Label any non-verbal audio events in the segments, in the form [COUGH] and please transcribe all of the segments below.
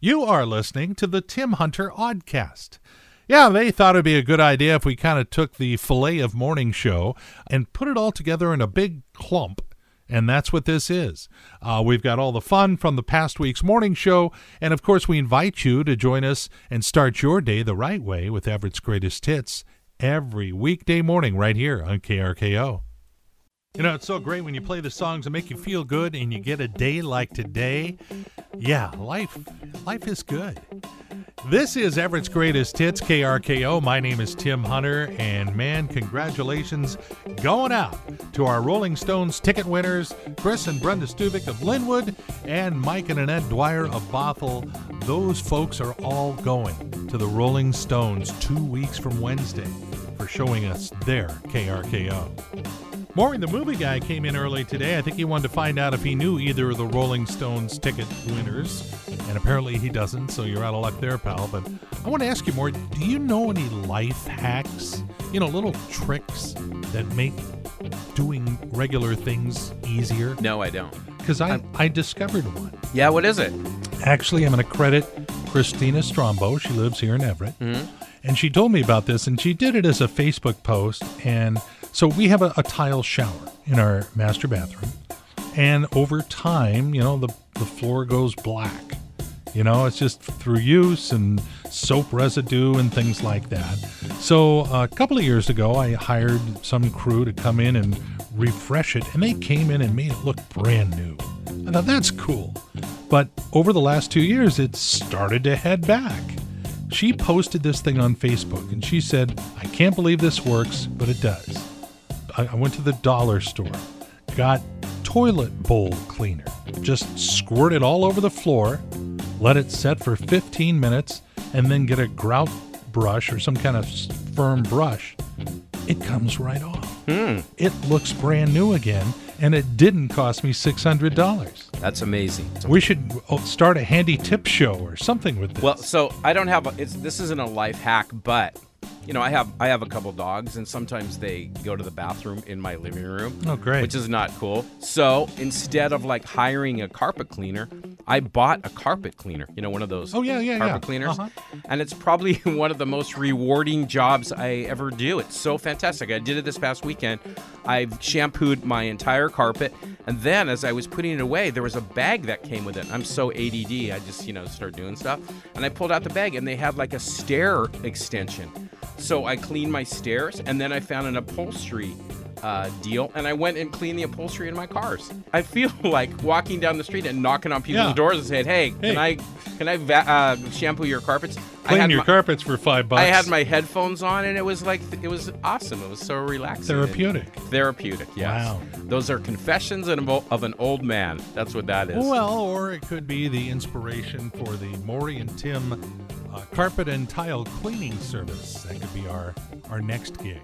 You are listening to the Tim Hunter Oddcast. Yeah, they thought it'd be a good idea if we kind of took the fillet of morning show and put it all together in a big clump. And that's what this is. Uh, we've got all the fun from the past week's morning show. And of course, we invite you to join us and start your day the right way with Everett's Greatest Hits every weekday morning right here on KRKO. You know, it's so great when you play the songs that make you feel good and you get a day like today. Yeah, life life is good. This is Everett's Greatest Hits, KRKO. My name is Tim Hunter, and man, congratulations going out to our Rolling Stones ticket winners, Chris and Brenda Stuvik of Lynnwood, and Mike and Annette Dwyer of Bothell. Those folks are all going to the Rolling Stones two weeks from Wednesday for showing us their KRKO. Maureen, the movie guy, came in early today. I think he wanted to find out if he knew either of the Rolling Stones ticket winners, and apparently he doesn't, so you're out of luck there, pal. But I want to ask you more do you know any life hacks? You know, little tricks that make doing regular things easier? No, I don't. Because I, I discovered one. Yeah, what is it? Actually, I'm going to credit Christina Strombo. She lives here in Everett. Mm-hmm. And she told me about this, and she did it as a Facebook post. And so we have a, a tile shower in our master bathroom, and over time, you know, the the floor goes black. You know, it's just through use and soap residue and things like that. So a couple of years ago, I hired some crew to come in and refresh it, and they came in and made it look brand new. I thought that's cool. But over the last two years, it started to head back. She posted this thing on Facebook and she said, I can't believe this works, but it does. I went to the dollar store, got toilet bowl cleaner, just squirt it all over the floor, let it set for 15 minutes, and then get a grout brush or some kind of firm brush. It comes right off. Hmm. It looks brand new again, and it didn't cost me $600. That's amazing. We should oh, start a handy tip show or something with this. Well, so I don't have a, it's this isn't a life hack, but you know, I have I have a couple dogs, and sometimes they go to the bathroom in my living room. Oh, great! Which is not cool. So instead of like hiring a carpet cleaner, I bought a carpet cleaner. You know, one of those. Oh yeah, yeah, carpet yeah. cleaners. Uh-huh. And it's probably [LAUGHS] one of the most rewarding jobs I ever do. It's so fantastic. I did it this past weekend. I've shampooed my entire carpet, and then as I was putting it away, there was a bag that came with it. I'm so ADD. I just you know start doing stuff, and I pulled out the bag, and they had like a stair extension. So I cleaned my stairs and then I found an upholstery uh, deal and I went and cleaned the upholstery in my cars. I feel [LAUGHS] like walking down the street and knocking on people's Yeah. doors and saying, "Hey, Hey. can I can I va- uh, shampoo your carpets?" I Clean your my, carpets for five bucks. I had my headphones on and it was like it was awesome. It was so relaxing. Therapeutic. Therapeutic, yes. Wow. Those are confessions of an- of an old man. That's what that is. Well, or it could be the inspiration for the Maury and Tim uh, carpet and tile cleaning service. That could be our our next gig.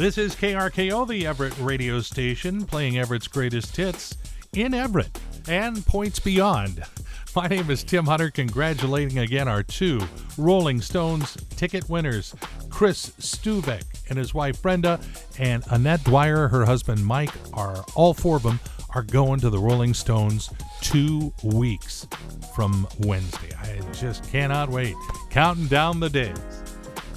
This is KRKO, the Everett radio station, playing Everett's greatest hits in Everett and points beyond. My name is Tim Hunter, congratulating again our two Rolling Stones ticket winners, Chris Stuvek and his wife Brenda, and Annette Dwyer, her husband Mike, are all four of them are going to the Rolling Stones two weeks from Wednesday. I just cannot wait. Counting down the days.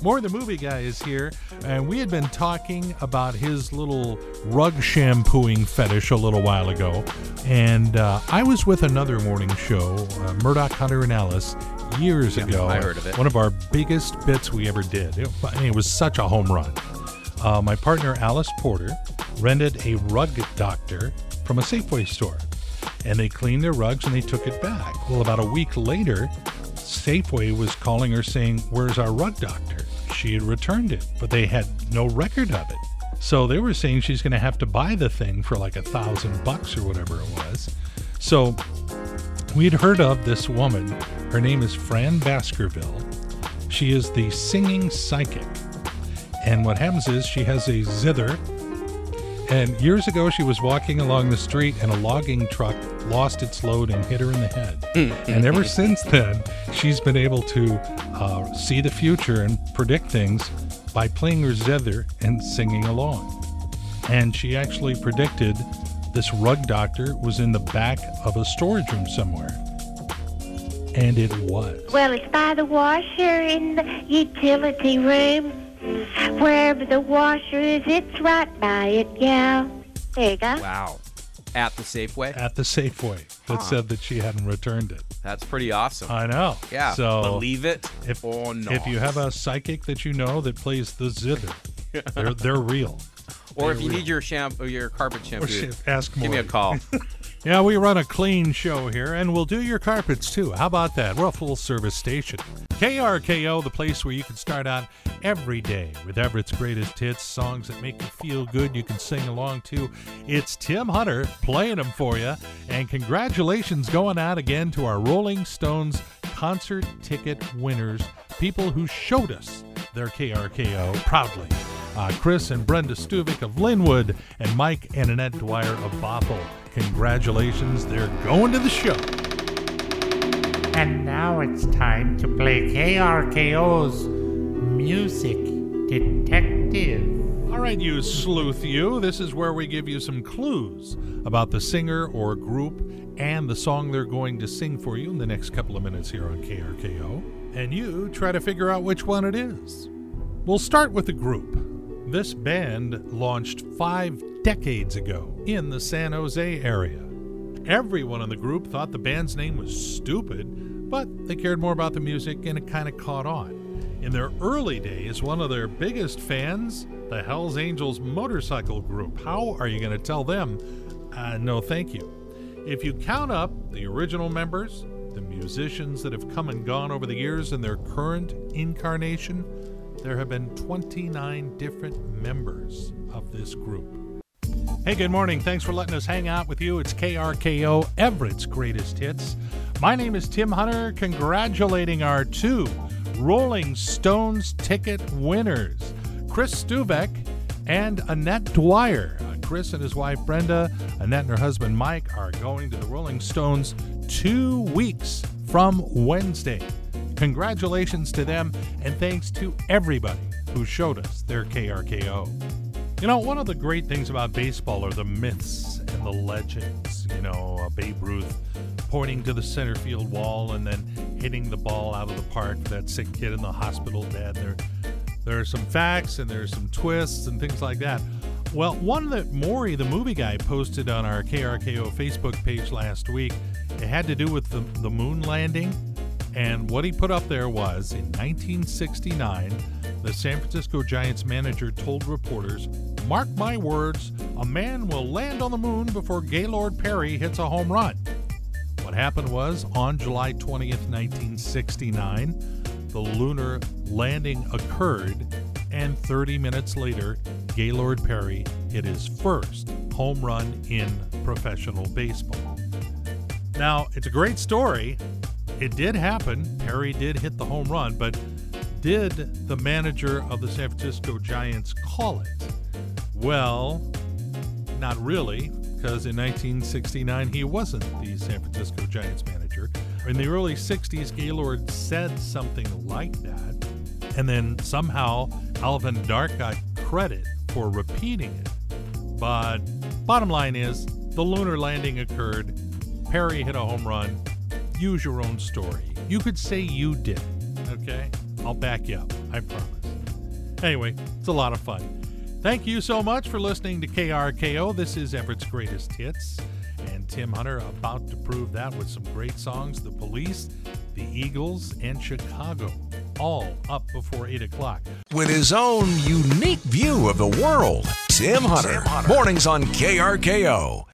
Maury the movie guy is here, and we had been talking about his little rug shampooing fetish a little while ago. And uh, I was with another morning show, uh, Murdock Hunter and Alice, years ago. I heard of it. One of our biggest bits we ever did. It, I mean, it was such a home run. Uh, my partner Alice Porter rented a rug doctor from a Safeway store, and they cleaned their rugs and they took it back. Well, about a week later, Safeway was calling her saying, Where's our rug doctor? She had returned it, but they had no record of it. So they were saying she's going to have to buy the thing for like a thousand bucks or whatever it was. So we'd heard of this woman. Her name is Fran Baskerville. She is the singing psychic. And what happens is she has a zither. And years ago, she was walking along the street and a logging truck lost its load and hit her in the head. and ever since then, she's been able to uh, see the future and predict things by playing her zither and singing along. And she actually predicted this rug doctor was in the back of a storage room somewhere. And it was. Well, it's by the washer in the utility room. Wherever the washer is, it's right by it, yeah. There you go. Wow. At the Safeway? At the Safeway that Huh. said that she hadn't returned it. That's pretty awesome. I know. yeah. So Believe it if, or not. if you have a psychic that you know that plays the zither, they're, they're real. or if they're you real. need your shampoo, your carpet shampoo, Or sh- ask more. give me a call. [LAUGHS] Yeah, we run a clean show here, and we'll do your carpets too. How about that? We're a full service station. KRKO, the place where you can start out every day with Everett's greatest hits, songs that make you feel good, you can sing along to. It's Tim Hunter playing them for you, and congratulations going out again to our Rolling Stones concert ticket winners, people who showed us their KRKO proudly. Uh, Chris and Brenda Stuvik of Lynnwood, and Mike and Annette Dwyer of Bothell. Congratulations, they're going to the show. And now it's time to play KRKO's Music Detective. All right, you sleuth, you. This is where we give you some clues about the singer or group and the song they're going to sing for you in the next couple of minutes here on KRKO. And you try to figure out which one it is. We'll start with the group. This band launched five decades ago in the San Jose area. Everyone in the group thought the band's name was stupid, but they cared more about the music and it kind of caught on. In their early days, one of their biggest fans, the Hells Angels motorcycle group. How are you going to tell them? Uh, no, thank you. If you count up the original members, the musicians that have come and gone over the years, and their current incarnation, there have been 29 different members of this group. Hey, good morning. Thanks for letting us hang out with you. It's KRKO, Everett's greatest hits. My name is Tim Hunter, congratulating our two Rolling Stones ticket winners, Chris Stuvek and Annette Dwyer. Uh, Chris and his wife Brenda, Annette and her husband Mike are going to the Rolling Stones two weeks from Wednesday. Congratulations to them, and thanks to everybody who showed us their KRKO. You know, one of the great things about baseball are the myths and the legends. You know, uh, Babe Ruth pointing to the center field wall and then hitting the ball out of the park for that sick kid in the hospital bed. There, there are some facts and there's some twists and things like that. Well, one that Maury, the movie guy, posted on our KRKO Facebook page last week, it had to do with the, the moon landing. And what he put up there was in 1969, the San Francisco Giants manager told reporters, Mark my words, a man will land on the moon before Gaylord Perry hits a home run. What happened was on July 20th, 1969, the lunar landing occurred, and 30 minutes later, Gaylord Perry hit his first home run in professional baseball. Now, it's a great story. It did happen. Perry did hit the home run, but did the manager of the San Francisco Giants call it? Well, not really, because in 1969 he wasn't the San Francisco Giants manager. In the early 60s, Gaylord said something like that, and then somehow Alvin Dark got credit for repeating it. But bottom line is, the lunar landing occurred. Perry hit a home run. Use your own story. You could say you did it, okay? I'll back you up, I promise. Anyway, it's a lot of fun. Thank you so much for listening to KRKO. This is Everett's Greatest Hits. And Tim Hunter about to prove that with some great songs The Police, The Eagles, and Chicago. All up before 8 o'clock. With his own unique view of the world, Tim Hunter. Mornings on KRKO.